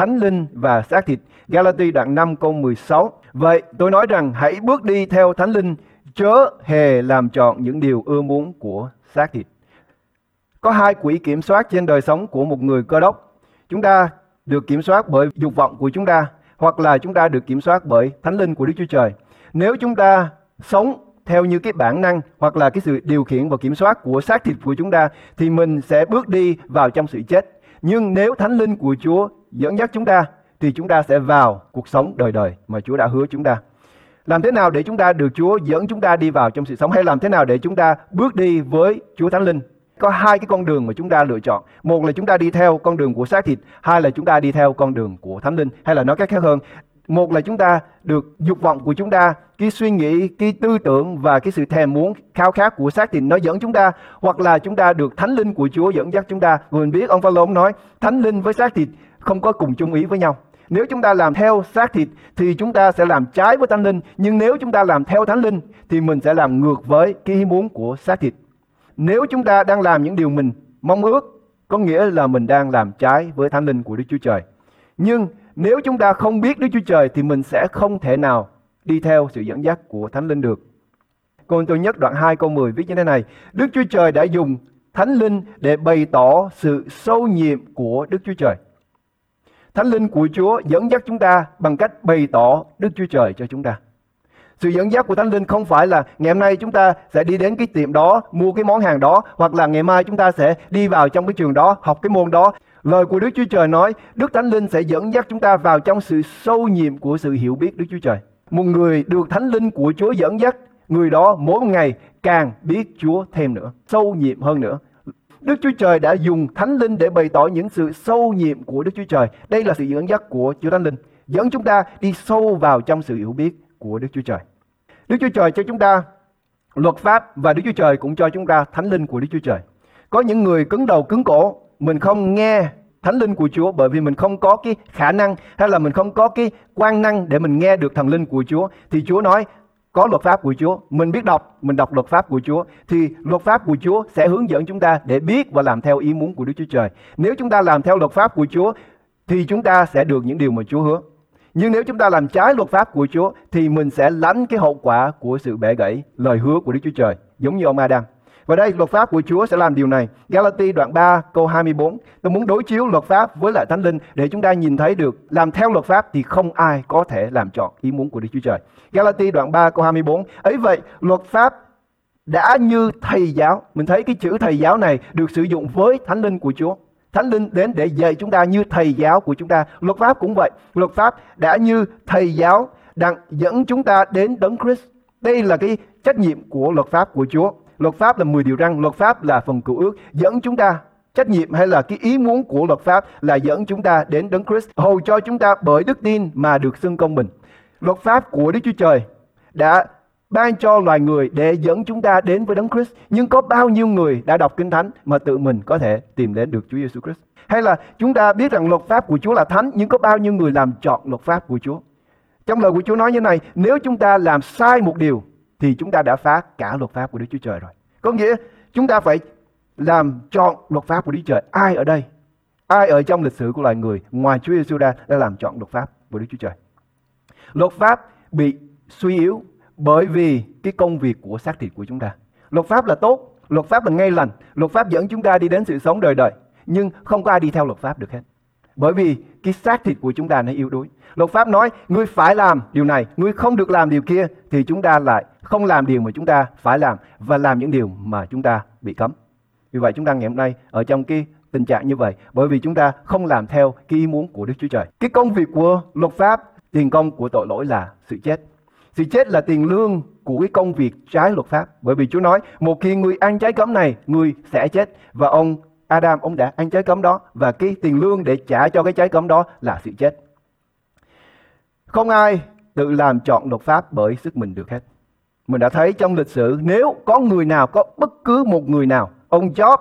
thánh linh và xác thịt. Galati đoạn 5 câu 16. Vậy tôi nói rằng hãy bước đi theo thánh linh, chớ hề làm chọn những điều ưa muốn của xác thịt. Có hai quỹ kiểm soát trên đời sống của một người cơ đốc. Chúng ta được kiểm soát bởi dục vọng của chúng ta hoặc là chúng ta được kiểm soát bởi thánh linh của Đức Chúa Trời. Nếu chúng ta sống theo như cái bản năng hoặc là cái sự điều khiển và kiểm soát của xác thịt của chúng ta thì mình sẽ bước đi vào trong sự chết. Nhưng nếu thánh linh của Chúa dẫn dắt chúng ta thì chúng ta sẽ vào cuộc sống đời đời mà Chúa đã hứa chúng ta. Làm thế nào để chúng ta được Chúa dẫn chúng ta đi vào trong sự sống hay làm thế nào để chúng ta bước đi với Chúa Thánh Linh? Có hai cái con đường mà chúng ta lựa chọn. Một là chúng ta đi theo con đường của xác thịt, hai là chúng ta đi theo con đường của Thánh Linh. Hay là nói cách khác hơn, một là chúng ta được dục vọng của chúng ta, cái suy nghĩ, cái tư tưởng và cái sự thèm muốn khao khát của xác thịt nó dẫn chúng ta, hoặc là chúng ta được thánh linh của Chúa dẫn dắt chúng ta. Vừa mình biết ông Phaolô ông nói thánh linh với xác thịt không có cùng chung ý với nhau. Nếu chúng ta làm theo xác thịt thì chúng ta sẽ làm trái với thánh linh, nhưng nếu chúng ta làm theo thánh linh thì mình sẽ làm ngược với cái ý muốn của xác thịt. Nếu chúng ta đang làm những điều mình mong ước, có nghĩa là mình đang làm trái với thánh linh của Đức Chúa Trời. Nhưng nếu chúng ta không biết Đức Chúa Trời thì mình sẽ không thể nào đi theo sự dẫn dắt của Thánh Linh được. Câu tôi nhất đoạn 2 câu 10 viết như thế này. Đức Chúa Trời đã dùng Thánh Linh để bày tỏ sự sâu nhiệm của Đức Chúa Trời. Thánh Linh của Chúa dẫn dắt chúng ta bằng cách bày tỏ Đức Chúa Trời cho chúng ta. Sự dẫn dắt của Thánh Linh không phải là ngày hôm nay chúng ta sẽ đi đến cái tiệm đó, mua cái món hàng đó, hoặc là ngày mai chúng ta sẽ đi vào trong cái trường đó, học cái môn đó. Lời của Đức Chúa Trời nói, Đức Thánh Linh sẽ dẫn dắt chúng ta vào trong sự sâu nhiệm của sự hiểu biết Đức Chúa Trời. Một người được Thánh Linh của Chúa dẫn dắt, người đó mỗi ngày càng biết Chúa thêm nữa, sâu nhiệm hơn nữa. Đức Chúa Trời đã dùng Thánh Linh để bày tỏ những sự sâu nhiệm của Đức Chúa Trời. Đây là sự dẫn dắt của Chúa Thánh Linh, dẫn chúng ta đi sâu vào trong sự hiểu biết của Đức Chúa Trời. Đức Chúa Trời cho chúng ta luật pháp và Đức Chúa Trời cũng cho chúng ta Thánh Linh của Đức Chúa Trời. Có những người cứng đầu cứng cổ mình không nghe thánh linh của Chúa bởi vì mình không có cái khả năng hay là mình không có cái quan năng để mình nghe được thần linh của Chúa thì Chúa nói có luật pháp của Chúa, mình biết đọc, mình đọc luật pháp của Chúa thì luật pháp của Chúa sẽ hướng dẫn chúng ta để biết và làm theo ý muốn của Đức Chúa Trời. Nếu chúng ta làm theo luật pháp của Chúa thì chúng ta sẽ được những điều mà Chúa hứa. Nhưng nếu chúng ta làm trái luật pháp của Chúa thì mình sẽ lãnh cái hậu quả của sự bẻ gãy lời hứa của Đức Chúa Trời, giống như ông Adam. Và đây, luật pháp của Chúa sẽ làm điều này. Galati đoạn 3 câu 24. Tôi muốn đối chiếu luật pháp với lại Thánh Linh để chúng ta nhìn thấy được làm theo luật pháp thì không ai có thể làm chọn ý muốn của Đức Chúa Trời. Galati đoạn 3 câu 24. Ấy vậy, luật pháp đã như thầy giáo. Mình thấy cái chữ thầy giáo này được sử dụng với Thánh Linh của Chúa. Thánh Linh đến để dạy chúng ta như thầy giáo của chúng ta. Luật pháp cũng vậy. Luật pháp đã như thầy giáo đang dẫn chúng ta đến đấng Christ. Đây là cái trách nhiệm của luật pháp của Chúa. Luật pháp là 10 điều răn, luật pháp là phần cựu ước dẫn chúng ta trách nhiệm hay là cái ý muốn của luật pháp là dẫn chúng ta đến đấng Christ hầu cho chúng ta bởi đức tin mà được xưng công bình. Luật pháp của Đức Chúa Trời đã ban cho loài người để dẫn chúng ta đến với đấng Christ. Nhưng có bao nhiêu người đã đọc Kinh Thánh mà tự mình có thể tìm đến được Chúa Giêsu Christ? Hay là chúng ta biết rằng luật pháp của Chúa là thánh nhưng có bao nhiêu người làm chọn luật pháp của Chúa? Trong lời của Chúa nói như này, nếu chúng ta làm sai một điều thì chúng ta đã phá cả luật pháp của Đức Chúa Trời rồi. Có nghĩa chúng ta phải làm chọn luật pháp của Đức Chúa Trời. Ai ở đây? Ai ở trong lịch sử của loài người ngoài Chúa Giêsu ra đã làm chọn luật pháp của Đức Chúa Trời? Luật pháp bị suy yếu bởi vì cái công việc của xác thịt của chúng ta. Luật pháp là tốt, luật pháp là ngay lành, luật pháp dẫn chúng ta đi đến sự sống đời đời. Nhưng không có ai đi theo luật pháp được hết. Bởi vì cái xác thịt của chúng ta nó yếu đuối. Luật pháp nói, ngươi phải làm điều này, ngươi không được làm điều kia, thì chúng ta lại không làm điều mà chúng ta phải làm và làm những điều mà chúng ta bị cấm. Vì vậy chúng ta ngày hôm nay ở trong cái tình trạng như vậy, bởi vì chúng ta không làm theo cái ý muốn của Đức Chúa Trời. Cái công việc của luật pháp, tiền công của tội lỗi là sự chết. Sự chết là tiền lương của cái công việc trái luật pháp. Bởi vì Chúa nói, một khi người ăn trái cấm này, người sẽ chết. Và ông Adam, ông đã ăn trái cấm đó. Và cái tiền lương để trả cho cái trái cấm đó là sự chết. Không ai tự làm chọn luật pháp bởi sức mình được hết. Mình đã thấy trong lịch sử nếu có người nào, có bất cứ một người nào, ông Job,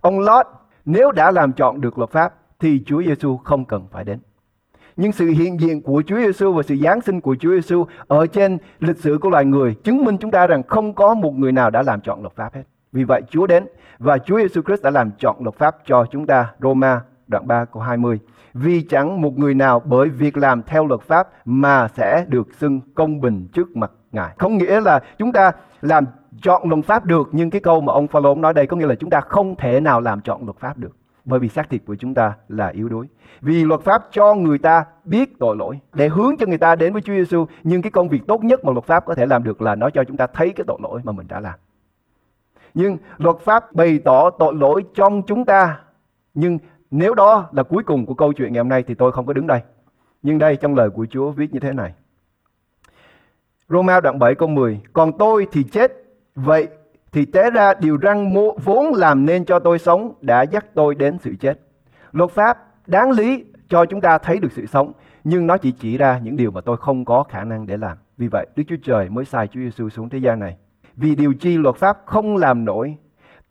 ông Lot, nếu đã làm chọn được luật pháp thì Chúa Giêsu không cần phải đến. Nhưng sự hiện diện của Chúa Giêsu và sự giáng sinh của Chúa Giêsu ở trên lịch sử của loài người chứng minh chúng ta rằng không có một người nào đã làm chọn luật pháp hết. Vì vậy Chúa đến và Chúa Giêsu Christ đã làm chọn luật pháp cho chúng ta. Roma đoạn 3 câu 20. Vì chẳng một người nào bởi việc làm theo luật pháp mà sẽ được xưng công bình trước mặt Ngài. Không nghĩa là chúng ta làm chọn luật pháp được nhưng cái câu mà ông Phaolô nói đây có nghĩa là chúng ta không thể nào làm chọn luật pháp được bởi vì xác thịt của chúng ta là yếu đuối. Vì luật pháp cho người ta biết tội lỗi để hướng cho người ta đến với Chúa Giêsu, nhưng cái công việc tốt nhất mà luật pháp có thể làm được là nó cho chúng ta thấy cái tội lỗi mà mình đã làm. Nhưng luật pháp bày tỏ tội lỗi trong chúng ta. Nhưng nếu đó là cuối cùng của câu chuyện ngày hôm nay thì tôi không có đứng đây. Nhưng đây trong lời của Chúa viết như thế này. Roma đoạn 7 câu 10 Còn tôi thì chết Vậy thì té ra điều răng mô, vốn làm nên cho tôi sống đã dắt tôi đến sự chết. Luật pháp đáng lý cho chúng ta thấy được sự sống, nhưng nó chỉ chỉ ra những điều mà tôi không có khả năng để làm. Vì vậy, Đức Chúa Trời mới sai Chúa Giêsu xuống thế gian này. Vì điều chi luật pháp không làm nổi,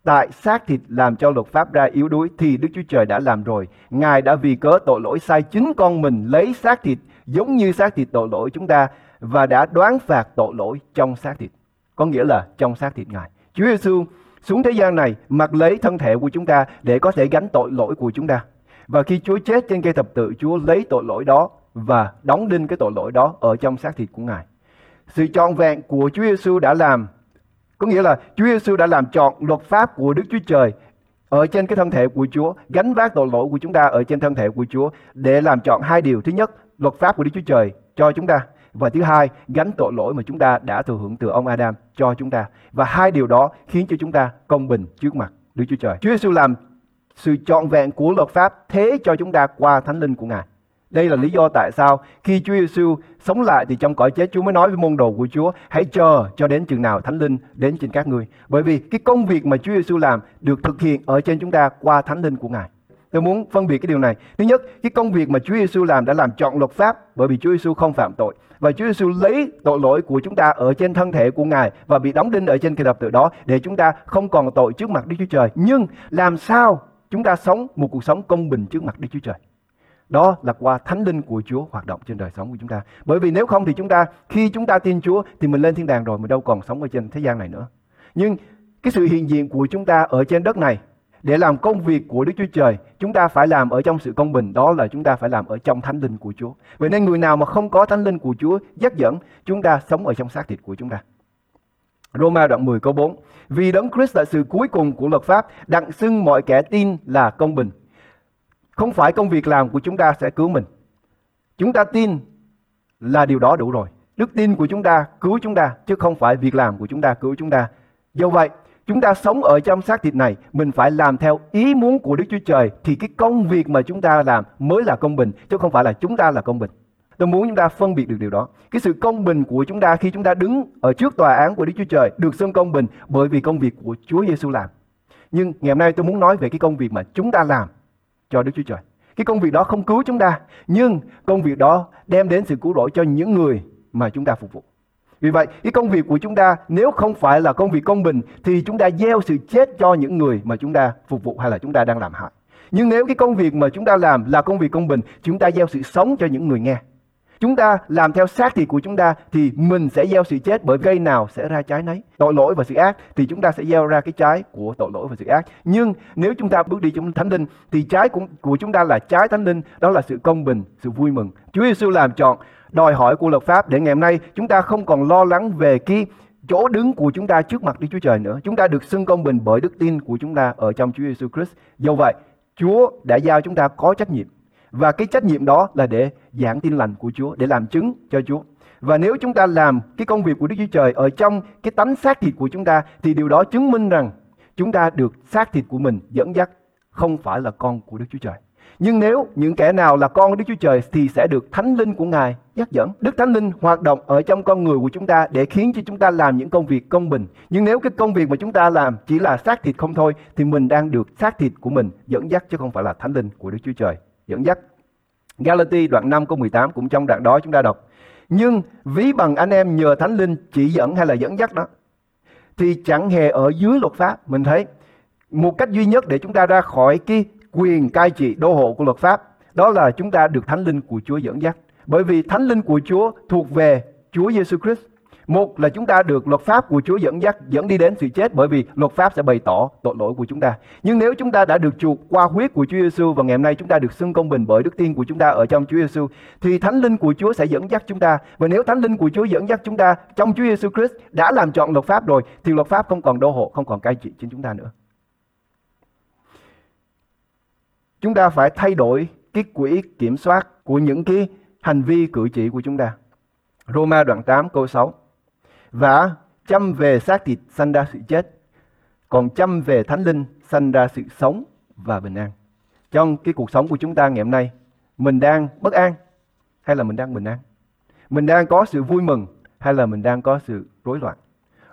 tại xác thịt làm cho luật pháp ra yếu đuối thì Đức Chúa Trời đã làm rồi. Ngài đã vì cớ tội lỗi sai chính con mình lấy xác thịt giống như xác thịt tội lỗi chúng ta và đã đoán phạt tội lỗi trong xác thịt. Có nghĩa là trong xác thịt Ngài. Chúa Giêsu xuống thế gian này mặc lấy thân thể của chúng ta để có thể gánh tội lỗi của chúng ta. Và khi Chúa chết trên cây thập tự, Chúa lấy tội lỗi đó và đóng đinh cái tội lỗi đó ở trong xác thịt của Ngài. Sự trọn vẹn của Chúa Giêsu đã làm có nghĩa là Chúa Giêsu đã làm trọn luật pháp của Đức Chúa Trời ở trên cái thân thể của Chúa, gánh vác tội lỗi của chúng ta ở trên thân thể của Chúa để làm chọn hai điều. Thứ nhất, luật pháp của Đức Chúa Trời cho chúng ta và thứ hai, gánh tội lỗi mà chúng ta đã thừa hưởng từ ông Adam cho chúng ta. Và hai điều đó khiến cho chúng ta công bình trước mặt Đức Chúa Trời. Chúa Giêsu làm sự trọn vẹn của luật pháp thế cho chúng ta qua thánh linh của Ngài. Đây là lý do tại sao khi Chúa Giêsu sống lại thì trong cõi chết Chúa mới nói với môn đồ của Chúa hãy chờ cho đến chừng nào thánh linh đến trên các ngươi. Bởi vì cái công việc mà Chúa Giêsu làm được thực hiện ở trên chúng ta qua thánh linh của Ngài. Tôi muốn phân biệt cái điều này. Thứ nhất, cái công việc mà Chúa Giêsu làm đã làm chọn luật pháp bởi vì Chúa Giêsu không phạm tội và Chúa Giêsu lấy tội lỗi của chúng ta ở trên thân thể của Ngài và bị đóng đinh ở trên cây thập tự đó để chúng ta không còn tội trước mặt Đức Chúa Trời. Nhưng làm sao chúng ta sống một cuộc sống công bình trước mặt Đức Chúa Trời? Đó là qua thánh linh của Chúa hoạt động trên đời sống của chúng ta. Bởi vì nếu không thì chúng ta khi chúng ta tin Chúa thì mình lên thiên đàng rồi mình đâu còn sống ở trên thế gian này nữa. Nhưng cái sự hiện diện của chúng ta ở trên đất này để làm công việc của Đức Chúa Trời, chúng ta phải làm ở trong sự công bình, đó là chúng ta phải làm ở trong thánh linh của Chúa. Vậy nên người nào mà không có thánh linh của Chúa dắt dẫn, chúng ta sống ở trong xác thịt của chúng ta. Roma đoạn 10 câu 4 Vì đấng Christ là sự cuối cùng của luật pháp, đặng xưng mọi kẻ tin là công bình. Không phải công việc làm của chúng ta sẽ cứu mình. Chúng ta tin là điều đó đủ rồi. Đức tin của chúng ta cứu chúng ta, chứ không phải việc làm của chúng ta cứu chúng ta. Do vậy, chúng ta sống ở trong xác thịt này, mình phải làm theo ý muốn của Đức Chúa Trời thì cái công việc mà chúng ta làm mới là công bình chứ không phải là chúng ta là công bình. Tôi muốn chúng ta phân biệt được điều đó. Cái sự công bình của chúng ta khi chúng ta đứng ở trước tòa án của Đức Chúa Trời được xưng công bình bởi vì công việc của Chúa Giêsu làm. Nhưng ngày hôm nay tôi muốn nói về cái công việc mà chúng ta làm cho Đức Chúa Trời. Cái công việc đó không cứu chúng ta, nhưng công việc đó đem đến sự cứu rỗi cho những người mà chúng ta phục vụ. Vì vậy, cái công việc của chúng ta nếu không phải là công việc công bình thì chúng ta gieo sự chết cho những người mà chúng ta phục vụ hay là chúng ta đang làm hại. Nhưng nếu cái công việc mà chúng ta làm là công việc công bình, chúng ta gieo sự sống cho những người nghe. Chúng ta làm theo xác thịt của chúng ta thì mình sẽ gieo sự chết bởi cây nào sẽ ra trái nấy. Tội lỗi và sự ác thì chúng ta sẽ gieo ra cái trái của tội lỗi và sự ác. Nhưng nếu chúng ta bước đi trong thánh linh thì trái của, của chúng ta là trái thánh linh, đó là sự công bình, sự vui mừng. Chúa Giêsu làm chọn đòi hỏi của luật pháp để ngày hôm nay chúng ta không còn lo lắng về cái chỗ đứng của chúng ta trước mặt Đức Chúa Trời nữa. Chúng ta được xưng công bình bởi đức tin của chúng ta ở trong Chúa Giêsu Christ. Do vậy, Chúa đã giao chúng ta có trách nhiệm và cái trách nhiệm đó là để giảng tin lành của Chúa, để làm chứng cho Chúa. Và nếu chúng ta làm cái công việc của Đức Chúa Trời ở trong cái tánh xác thịt của chúng ta thì điều đó chứng minh rằng chúng ta được xác thịt của mình dẫn dắt không phải là con của Đức Chúa Trời. Nhưng nếu những kẻ nào là con của Đức Chúa Trời thì sẽ được thánh linh của Ngài dắt dẫn. Đức Thánh Linh hoạt động ở trong con người của chúng ta để khiến cho chúng ta làm những công việc công bình. Nhưng nếu cái công việc mà chúng ta làm chỉ là xác thịt không thôi thì mình đang được xác thịt của mình dẫn dắt chứ không phải là thánh linh của Đức Chúa Trời dẫn dắt. Galati đoạn 5 câu 18 cũng trong đoạn đó chúng ta đọc. Nhưng ví bằng anh em nhờ thánh linh chỉ dẫn hay là dẫn dắt đó, thì chẳng hề ở dưới luật pháp. Mình thấy một cách duy nhất để chúng ta ra khỏi cái quyền cai trị đô hộ của luật pháp, đó là chúng ta được thánh linh của Chúa dẫn dắt. Bởi vì thánh linh của Chúa thuộc về Chúa Giêsu Christ một là chúng ta được luật pháp của Chúa dẫn dắt, dẫn đi đến sự chết bởi vì luật pháp sẽ bày tỏ tội lỗi của chúng ta. Nhưng nếu chúng ta đã được chuộc qua huyết của Chúa Giêsu và ngày hôm nay chúng ta được xưng công bình bởi đức tin của chúng ta ở trong Chúa Giêsu thì Thánh Linh của Chúa sẽ dẫn dắt chúng ta. Và nếu Thánh Linh của Chúa dẫn dắt chúng ta trong Chúa Giêsu Christ đã làm chọn luật pháp rồi thì luật pháp không còn đô hộ, không còn cai trị trên chúng ta nữa. Chúng ta phải thay đổi cái quỹ kiểm soát của những cái hành vi cử chỉ của chúng ta. Roma đoạn 8 câu 6 và chăm về xác thịt sanh ra sự chết, còn chăm về thánh linh sanh ra sự sống và bình an. Trong cái cuộc sống của chúng ta ngày hôm nay, mình đang bất an hay là mình đang bình an? Mình đang có sự vui mừng hay là mình đang có sự rối loạn?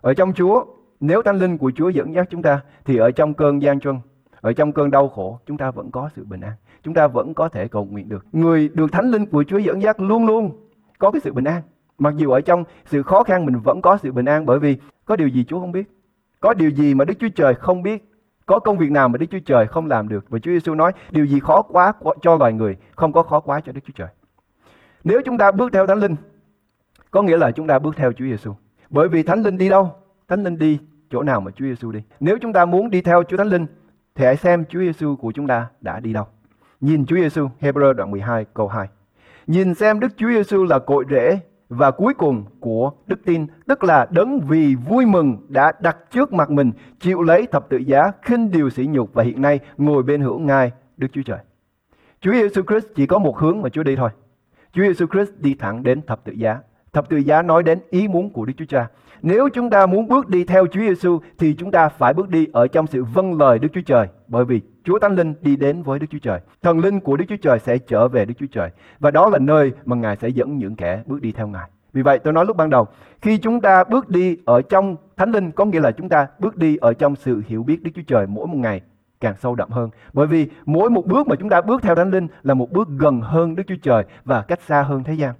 Ở trong Chúa, nếu thánh linh của Chúa dẫn dắt chúng ta thì ở trong cơn gian truân, ở trong cơn đau khổ, chúng ta vẫn có sự bình an. Chúng ta vẫn có thể cầu nguyện được. Người được thánh linh của Chúa dẫn dắt luôn luôn có cái sự bình an. Mặc dù ở trong sự khó khăn mình vẫn có sự bình an bởi vì có điều gì Chúa không biết. Có điều gì mà Đức Chúa Trời không biết. Có công việc nào mà Đức Chúa Trời không làm được. Và Chúa Giêsu nói điều gì khó quá cho loài người không có khó quá cho Đức Chúa Trời. Nếu chúng ta bước theo Thánh Linh có nghĩa là chúng ta bước theo Chúa Giêsu. Bởi vì Thánh Linh đi đâu? Thánh Linh đi chỗ nào mà Chúa Giêsu đi. Nếu chúng ta muốn đi theo Chúa Thánh Linh thì hãy xem Chúa Giêsu của chúng ta đã đi đâu. Nhìn Chúa Giêsu, Hebrew đoạn 12 câu 2. Nhìn xem Đức Chúa Giêsu là cội rễ và cuối cùng của đức tin, tức là đấng vì vui mừng đã đặt trước mặt mình chịu lấy thập tự giá, khinh điều sỉ nhục và hiện nay ngồi bên hữu ngai Đức Chúa Trời. Chúa Giêsu Christ chỉ có một hướng mà Chúa đi thôi. Chúa Giêsu Christ đi thẳng đến thập tự giá. Thập tự giá nói đến ý muốn của Đức Chúa Cha. Nếu chúng ta muốn bước đi theo Chúa Giêsu thì chúng ta phải bước đi ở trong sự vâng lời Đức Chúa Trời, bởi vì Chúa Thánh Linh đi đến với Đức Chúa Trời. Thần linh của Đức Chúa Trời sẽ trở về Đức Chúa Trời và đó là nơi mà Ngài sẽ dẫn những kẻ bước đi theo Ngài. Vì vậy tôi nói lúc ban đầu, khi chúng ta bước đi ở trong Thánh Linh có nghĩa là chúng ta bước đi ở trong sự hiểu biết Đức Chúa Trời mỗi một ngày càng sâu đậm hơn. Bởi vì mỗi một bước mà chúng ta bước theo Thánh Linh là một bước gần hơn Đức Chúa Trời và cách xa hơn thế gian.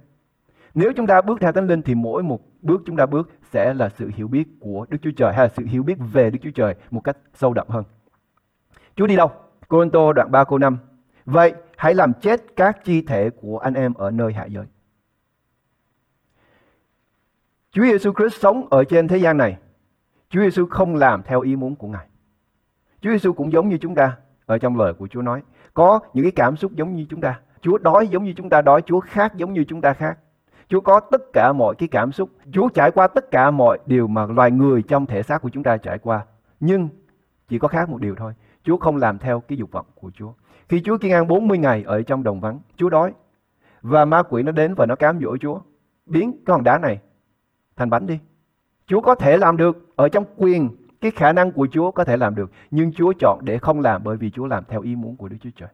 Nếu chúng ta bước theo Thánh Linh thì mỗi một bước chúng ta bước sẽ là sự hiểu biết của Đức Chúa Trời hay là sự hiểu biết về Đức Chúa Trời một cách sâu đậm hơn. Chúa đi đâu? Cô đoạn 3 câu 5. Vậy hãy làm chết các chi thể của anh em ở nơi hạ giới. Chúa Giêsu Christ sống ở trên thế gian này. Chúa Giêsu không làm theo ý muốn của Ngài. Chúa Giêsu cũng giống như chúng ta ở trong lời của Chúa nói, có những cái cảm xúc giống như chúng ta. Chúa đói giống như chúng ta đói, Chúa khác giống như chúng ta khác. Chúa có tất cả mọi cái cảm xúc. Chúa trải qua tất cả mọi điều mà loài người trong thể xác của chúng ta trải qua. Nhưng chỉ có khác một điều thôi. Chúa không làm theo cái dục vọng của Chúa. Khi Chúa kiên ăn 40 ngày ở trong đồng vắng, Chúa đói. Và ma quỷ nó đến và nó cám dỗ Chúa. Biến cái hòn đá này thành bánh đi. Chúa có thể làm được ở trong quyền cái khả năng của Chúa có thể làm được nhưng Chúa chọn để không làm bởi vì Chúa làm theo ý muốn của Đức Chúa Trời.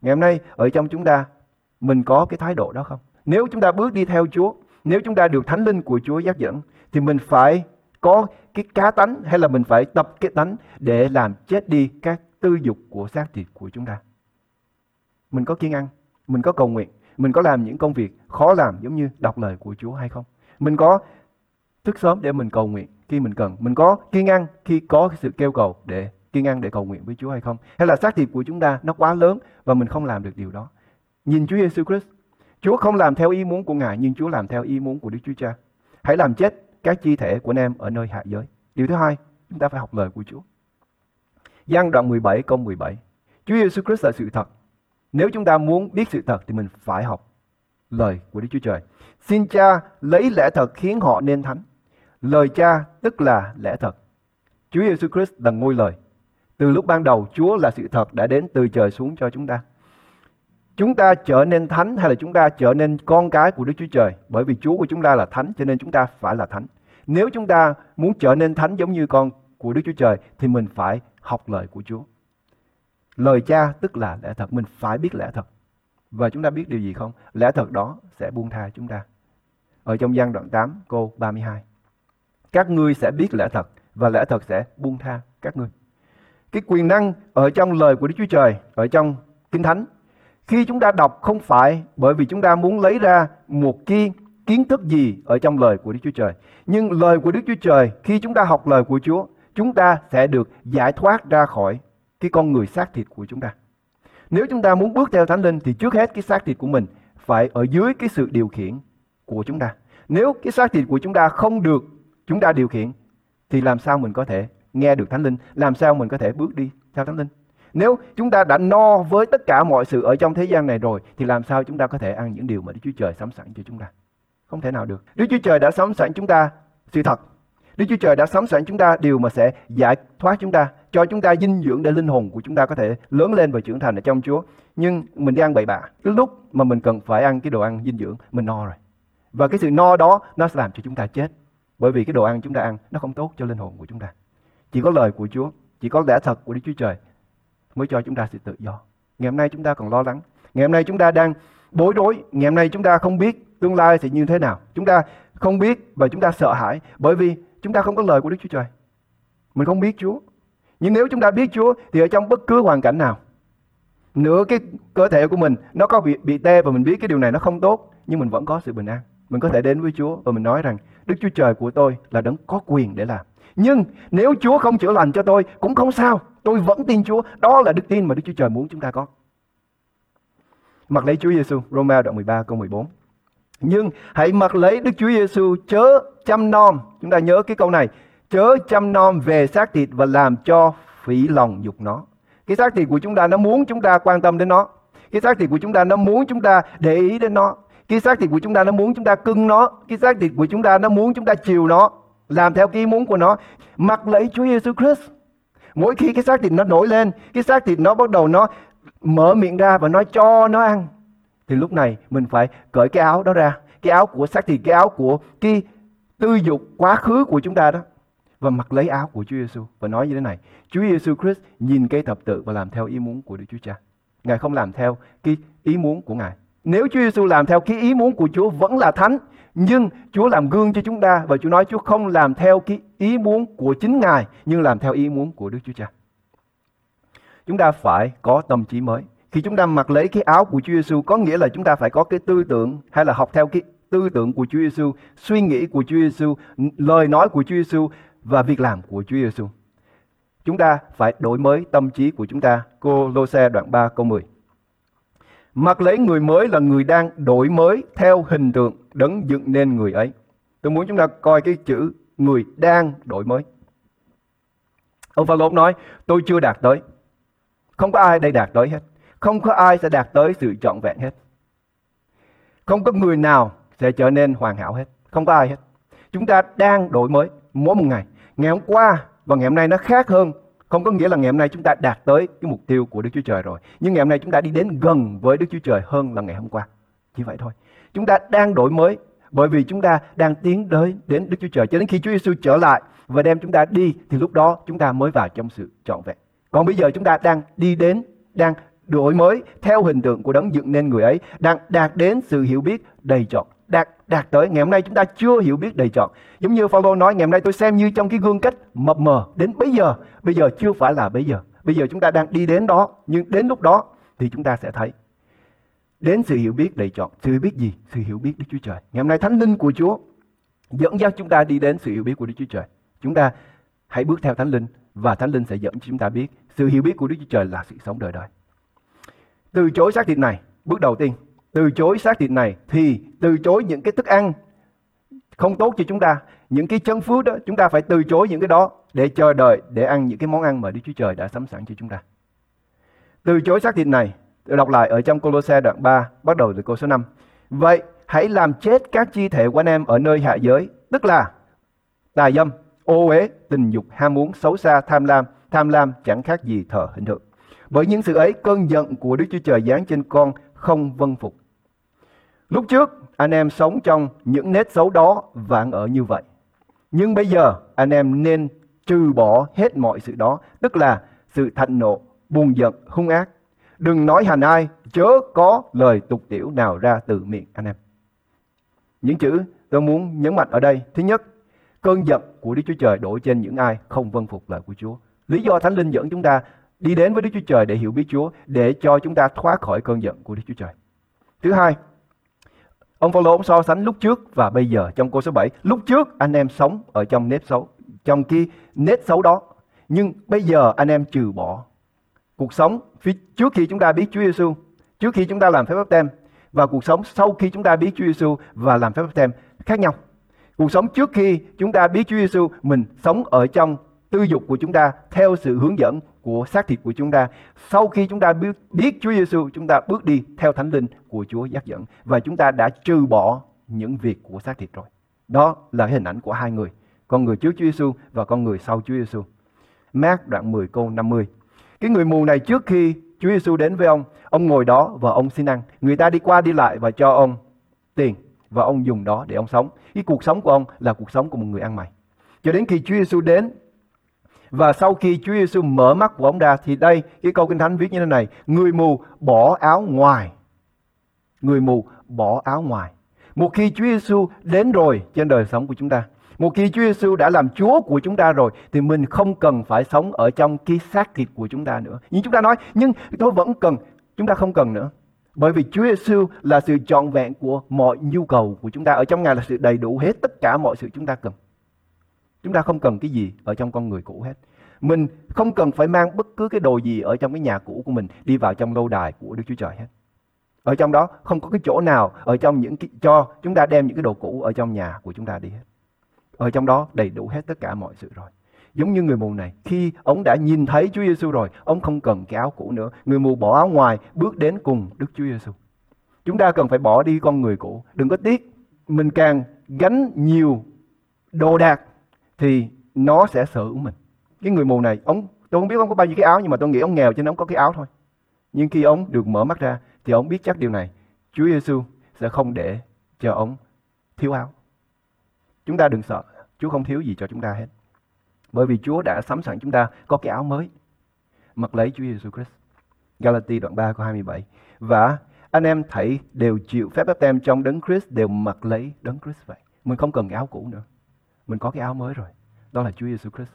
Ngày hôm nay ở trong chúng ta mình có cái thái độ đó không? Nếu chúng ta bước đi theo Chúa, nếu chúng ta được thánh linh của Chúa dắt dẫn thì mình phải có cái cá tánh hay là mình phải tập cái tánh để làm chết đi các tư dục của xác thịt của chúng ta. Mình có kiên ăn, mình có cầu nguyện, mình có làm những công việc khó làm giống như đọc lời của Chúa hay không? Mình có thức sớm để mình cầu nguyện khi mình cần. Mình có kiên ăn khi có sự kêu cầu để kiên ăn để cầu nguyện với Chúa hay không? Hay là xác thịt của chúng ta nó quá lớn và mình không làm được điều đó? Nhìn Chúa Giêsu Christ, Chúa không làm theo ý muốn của Ngài nhưng Chúa làm theo ý muốn của Đức Chúa Cha. Hãy làm chết các chi thể của anh em ở nơi hạ giới. Điều thứ hai, chúng ta phải học lời của Chúa. Giăng đoạn 17 câu 17. Chúa Giêsu Christ là sự thật. Nếu chúng ta muốn biết sự thật thì mình phải học lời của Đức Chúa Trời. Xin cha lấy lẽ thật khiến họ nên thánh. Lời cha tức là lẽ thật. Chúa Giêsu Christ là ngôi lời. Từ lúc ban đầu, Chúa là sự thật đã đến từ trời xuống cho chúng ta. Chúng ta trở nên thánh hay là chúng ta trở nên con cái của Đức Chúa Trời? Bởi vì Chúa của chúng ta là thánh cho nên chúng ta phải là thánh. Nếu chúng ta muốn trở nên thánh giống như con của Đức Chúa Trời thì mình phải học lời của Chúa. Lời cha tức là lẽ thật, mình phải biết lẽ thật. Và chúng ta biết điều gì không? Lẽ thật đó sẽ buông tha chúng ta. Ở trong gian đoạn 8 câu 32. Các ngươi sẽ biết lẽ thật và lẽ thật sẽ buông tha các ngươi. Cái quyền năng ở trong lời của Đức Chúa Trời, ở trong Kinh Thánh, khi chúng ta đọc không phải bởi vì chúng ta muốn lấy ra một cái kiến thức gì ở trong lời của Đức Chúa Trời. Nhưng lời của Đức Chúa Trời, khi chúng ta học lời của Chúa, chúng ta sẽ được giải thoát ra khỏi cái con người xác thịt của chúng ta. Nếu chúng ta muốn bước theo Thánh Linh thì trước hết cái xác thịt của mình phải ở dưới cái sự điều khiển của chúng ta. Nếu cái xác thịt của chúng ta không được chúng ta điều khiển thì làm sao mình có thể nghe được Thánh Linh, làm sao mình có thể bước đi theo Thánh Linh? Nếu chúng ta đã no với tất cả mọi sự ở trong thế gian này rồi thì làm sao chúng ta có thể ăn những điều mà Đức Chúa Trời sắm sẵn cho chúng ta? Không thể nào được. Đức Chúa Trời đã sắm sẵn chúng ta sự thật. Đức Chúa Trời đã sắm sẵn chúng ta điều mà sẽ giải thoát chúng ta, cho chúng ta dinh dưỡng để linh hồn của chúng ta có thể lớn lên và trưởng thành ở trong Chúa. Nhưng mình đi ăn bậy bạ. Cái lúc mà mình cần phải ăn cái đồ ăn dinh dưỡng, mình no rồi. Và cái sự no đó nó sẽ làm cho chúng ta chết. Bởi vì cái đồ ăn chúng ta ăn nó không tốt cho linh hồn của chúng ta. Chỉ có lời của Chúa, chỉ có lẽ thật của Đức Chúa Trời mới cho chúng ta sự tự do. Ngày hôm nay chúng ta còn lo lắng. Ngày hôm nay chúng ta đang bối rối. Ngày hôm nay chúng ta không biết tương lai sẽ như thế nào. Chúng ta không biết và chúng ta sợ hãi bởi vì chúng ta không có lời của Đức Chúa Trời. Mình không biết Chúa. Nhưng nếu chúng ta biết Chúa thì ở trong bất cứ hoàn cảnh nào, nửa cái cơ thể của mình nó có bị bị tê và mình biết cái điều này nó không tốt, nhưng mình vẫn có sự bình an. Mình có thể đến với Chúa và mình nói rằng, Đức Chúa Trời của tôi là đấng có quyền để làm. Nhưng nếu Chúa không chữa lành cho tôi cũng không sao. Tôi vẫn tin Chúa. Đó là đức tin mà Đức Chúa Trời muốn chúng ta có. Mặc lấy Chúa Giêsu, Roma đoạn 13 câu 14. Nhưng hãy mặc lấy Đức Chúa Giêsu chớ chăm nom. Chúng ta nhớ cái câu này. Chớ chăm nom về xác thịt và làm cho phỉ lòng dục nó. Cái xác thịt của chúng ta nó muốn chúng ta quan tâm đến nó. Cái xác thịt của chúng ta nó muốn chúng ta để ý đến nó. Cái xác thịt của chúng ta nó muốn chúng ta cưng nó. Cái xác thịt của chúng ta nó muốn chúng ta chiều nó. Làm theo cái ý muốn của nó. Mặc lấy Chúa Giêsu Christ. Mỗi khi cái xác thịt nó nổi lên, cái xác thịt nó bắt đầu nó mở miệng ra và nói cho nó ăn. Thì lúc này mình phải cởi cái áo đó ra. Cái áo của xác thịt, cái áo của cái tư dục quá khứ của chúng ta đó. Và mặc lấy áo của Chúa Giêsu và nói như thế này. Chúa Giêsu Christ nhìn cây thập tự và làm theo ý muốn của Đức Chúa Cha. Ngài không làm theo cái ý muốn của Ngài. Nếu Chúa Giêsu làm theo cái ý muốn của Chúa vẫn là thánh, nhưng Chúa làm gương cho chúng ta và Chúa nói Chúa không làm theo cái ý muốn của chính Ngài, nhưng làm theo ý muốn của Đức Chúa Cha. Chúng ta phải có tâm trí mới. Khi chúng ta mặc lấy cái áo của Chúa Giêsu có nghĩa là chúng ta phải có cái tư tưởng hay là học theo cái tư tưởng của Chúa Giêsu, suy nghĩ của Chúa Giêsu, lời nói của Chúa Giêsu và việc làm của Chúa Giêsu. Chúng ta phải đổi mới tâm trí của chúng ta. Cô Lô Xe đoạn 3 câu 10. Mặc lấy người mới là người đang đổi mới theo hình tượng đấng dựng nên người ấy. Tôi muốn chúng ta coi cái chữ người đang đổi mới. Ông Phaolô nói, tôi chưa đạt tới. Không có ai đây đạt tới hết. Không có ai sẽ đạt tới sự trọn vẹn hết. Không có người nào sẽ trở nên hoàn hảo hết. Không có ai hết. Chúng ta đang đổi mới mỗi một ngày. Ngày hôm qua và ngày hôm nay nó khác hơn không có nghĩa là ngày hôm nay chúng ta đạt tới cái mục tiêu của Đức Chúa Trời rồi. Nhưng ngày hôm nay chúng ta đi đến gần với Đức Chúa Trời hơn là ngày hôm qua. Chỉ vậy thôi. Chúng ta đang đổi mới bởi vì chúng ta đang tiến tới đến Đức Chúa Trời cho đến khi Chúa Giêsu trở lại và đem chúng ta đi thì lúc đó chúng ta mới vào trong sự trọn vẹn. Còn bây giờ chúng ta đang đi đến, đang đổi mới theo hình tượng của đấng dựng nên người ấy, đang đạt đến sự hiểu biết đầy trọn đạt tới, ngày hôm nay chúng ta chưa hiểu biết đầy trọn giống như Phaolô nói, ngày hôm nay tôi xem như trong cái gương cách mập mờ đến bây giờ bây giờ chưa phải là bây giờ. Bây giờ chúng ta đang đi đến đó, nhưng đến lúc đó thì chúng ta sẽ thấy đến sự hiểu biết đầy trọn sự hiểu biết gì? Sự hiểu biết Đức Chúa Trời. Ngày hôm nay Thánh Linh của Chúa dẫn dắt chúng ta đi đến sự hiểu biết của Đức Chúa Trời. Chúng ta hãy bước theo Thánh Linh và Thánh Linh sẽ dẫn cho chúng ta biết sự hiểu biết của Đức Chúa Trời là sự sống đời đời. Từ chối xác thịt này, bước đầu tiên từ chối xác thịt này thì từ chối những cái thức ăn không tốt cho chúng ta. Những cái chân phước đó, chúng ta phải từ chối những cái đó để chờ đợi, để ăn những cái món ăn mà Đức Chúa Trời đã sắm sẵn cho chúng ta. Từ chối xác thịt này, tôi đọc lại ở trong Colosse đoạn 3 bắt đầu từ câu số 5 vậy hãy làm chết các chi thể của anh em ở nơi hạ giới, tức là tà dâm, ô uế, tình dục, ham muốn, xấu xa, tham lam. Tham lam chẳng khác gì thờ hình tượng bởi những sự ấy, cơn giận của Đức Chúa Trời giáng trên con không vâng phục. Lúc trước, anh em sống trong những nét xấu đó và ở như vậy. Nhưng bây giờ, anh em nên trừ bỏ hết mọi sự đó, tức là sự thạnh nộ, buồn giận, hung ác. Đừng nói hành ai, chớ có lời tục tiểu nào ra từ miệng anh em. Những chữ tôi muốn nhấn mạnh ở đây. Thứ nhất, cơn giận của Đức Chúa Trời đổ trên những ai không vâng phục lời của Chúa. Lý do Thánh Linh dẫn chúng ta đi đến với Đức Chúa Trời để hiểu biết Chúa, để cho chúng ta thoát khỏi cơn giận của Đức Chúa Trời. Thứ hai, ông Phaolô ông so sánh lúc trước và bây giờ trong câu số 7. Lúc trước anh em sống ở trong nếp xấu, trong cái nếp xấu đó. Nhưng bây giờ anh em trừ bỏ cuộc sống phía trước khi chúng ta biết Chúa Giêsu, trước khi chúng ta làm phép báp tem và cuộc sống sau khi chúng ta biết Chúa Giêsu và làm phép báp tem khác nhau. Cuộc sống trước khi chúng ta biết Chúa Giêsu, mình sống ở trong tư dục của chúng ta theo sự hướng dẫn của xác thịt của chúng ta. Sau khi chúng ta biết, biết Chúa Giêsu, chúng ta bước đi theo Thánh Linh của Chúa dắt dẫn và chúng ta đã trừ bỏ những việc của xác thịt rồi. Đó là hình ảnh của hai người, con người trước Chúa Giêsu và con người sau Chúa Giêsu. Mark đoạn 10 câu 50. Cái người mù này trước khi Chúa Giêsu đến với ông, ông ngồi đó và ông xin ăn. Người ta đi qua đi lại và cho ông tiền và ông dùng đó để ông sống. Cái cuộc sống của ông là cuộc sống của một người ăn mày. Cho đến khi Chúa Giêsu đến và sau khi Chúa Giêsu mở mắt của ông ra thì đây cái câu kinh thánh viết như thế này, người mù bỏ áo ngoài. Người mù bỏ áo ngoài. Một khi Chúa Giêsu đến rồi trên đời sống của chúng ta, một khi Chúa Giêsu đã làm Chúa của chúng ta rồi thì mình không cần phải sống ở trong cái xác thịt của chúng ta nữa. Nhưng chúng ta nói nhưng tôi vẫn cần, chúng ta không cần nữa. Bởi vì Chúa Giêsu là sự trọn vẹn của mọi nhu cầu của chúng ta. Ở trong Ngài là sự đầy đủ hết tất cả mọi sự chúng ta cần. Chúng ta không cần cái gì ở trong con người cũ hết. Mình không cần phải mang bất cứ cái đồ gì ở trong cái nhà cũ của mình đi vào trong lâu đài của Đức Chúa Trời hết. Ở trong đó không có cái chỗ nào ở trong những cái, cho chúng ta đem những cái đồ cũ ở trong nhà của chúng ta đi hết. Ở trong đó đầy đủ hết tất cả mọi sự rồi. Giống như người mù này, khi ông đã nhìn thấy Chúa Giêsu rồi, ông không cần cái áo cũ nữa. Người mù bỏ áo ngoài, bước đến cùng Đức Chúa Giêsu. Chúng ta cần phải bỏ đi con người cũ. Đừng có tiếc, mình càng gánh nhiều đồ đạc thì nó sẽ sở hữu mình. Cái người mù này, ông tôi không biết ông có bao nhiêu cái áo nhưng mà tôi nghĩ ông nghèo cho nên ông có cái áo thôi. Nhưng khi ông được mở mắt ra thì ông biết chắc điều này, Chúa Giêsu sẽ không để cho ông thiếu áo. Chúng ta đừng sợ, Chúa không thiếu gì cho chúng ta hết. Bởi vì Chúa đã sắm sẵn chúng ta có cái áo mới. Mặc lấy Chúa Giêsu Christ. Galati đoạn 3 câu 27. Và anh em thảy đều chịu phép báp tem trong đấng Christ đều mặc lấy đấng Christ vậy. Mình không cần cái áo cũ nữa. Mình có cái áo mới rồi. Đó là Chúa Giêsu Christ.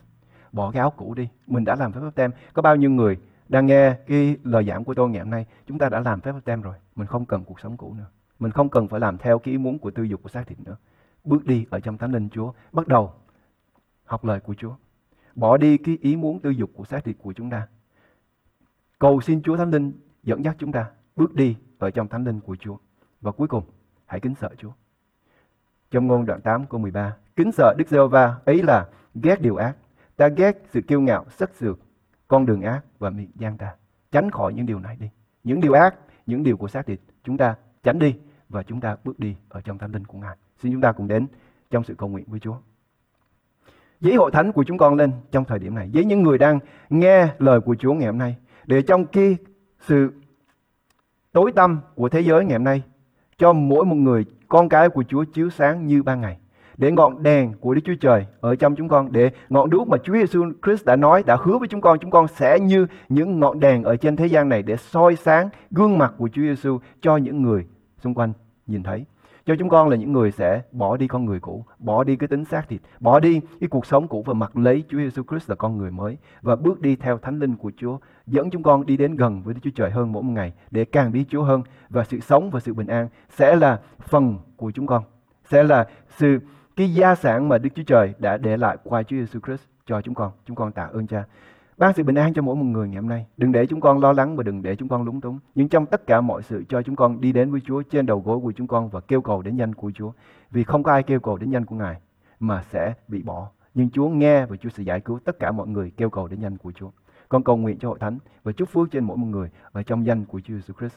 Bỏ cái áo cũ đi. Mình đã làm phép báp tem. Có bao nhiêu người đang nghe cái lời giảng của tôi ngày hôm nay, chúng ta đã làm phép báp tem rồi. Mình không cần cuộc sống cũ nữa. Mình không cần phải làm theo cái ý muốn của tư dục của xác thịt nữa. Bước đi ở trong thánh linh Chúa. Bắt đầu học lời của Chúa. Bỏ đi cái ý muốn tư dục của xác thịt của chúng ta. Cầu xin Chúa Thánh Linh dẫn dắt chúng ta bước đi ở trong thánh linh của Chúa. Và cuối cùng, hãy kính sợ Chúa. Trong ngôn đoạn 8 câu 13, kính sợ Đức giê va ấy là ghét điều ác. Ta ghét sự kiêu ngạo, sắc sược, con đường ác và miệng gian ta. Tránh khỏi những điều này đi. Những điều ác, những điều của xác thịt, chúng ta tránh đi và chúng ta bước đi ở trong thánh linh của Ngài. Xin chúng ta cùng đến trong sự cầu nguyện với Chúa. Giấy hội thánh của chúng con lên trong thời điểm này. Với những người đang nghe lời của Chúa ngày hôm nay. Để trong khi sự tối tăm của thế giới ngày hôm nay cho mỗi một người con cái của Chúa chiếu sáng như ban ngày. Để ngọn đèn của Đức Chúa Trời ở trong chúng con, để ngọn đuốc mà Chúa Giêsu Christ đã nói, đã hứa với chúng con, chúng con sẽ như những ngọn đèn ở trên thế gian này để soi sáng gương mặt của Chúa Giêsu cho những người xung quanh nhìn thấy. Cho chúng con là những người sẽ bỏ đi con người cũ, bỏ đi cái tính xác thịt, bỏ đi cái cuộc sống cũ và mặc lấy Chúa Giêsu Christ là con người mới và bước đi theo thánh linh của Chúa, dẫn chúng con đi đến gần với Đức Chúa Trời hơn mỗi một ngày để càng biết Chúa hơn và sự sống và sự bình an sẽ là phần của chúng con, sẽ là sự cái gia sản mà Đức Chúa Trời đã để lại qua Chúa Giêsu Christ cho chúng con. Chúng con tạ ơn Cha. Ban sự bình an cho mỗi một người ngày hôm nay. Đừng để chúng con lo lắng và đừng để chúng con lúng túng. Nhưng trong tất cả mọi sự, cho chúng con đi đến với Chúa trên đầu gối của chúng con và kêu cầu đến danh của Chúa. Vì không có ai kêu cầu đến danh của Ngài mà sẽ bị bỏ. Nhưng Chúa nghe và Chúa sẽ giải cứu tất cả mọi người kêu cầu đến danh của Chúa. Con cầu nguyện cho hội thánh và chúc phước trên mỗi một người và trong danh của Chúa Jesus Christ.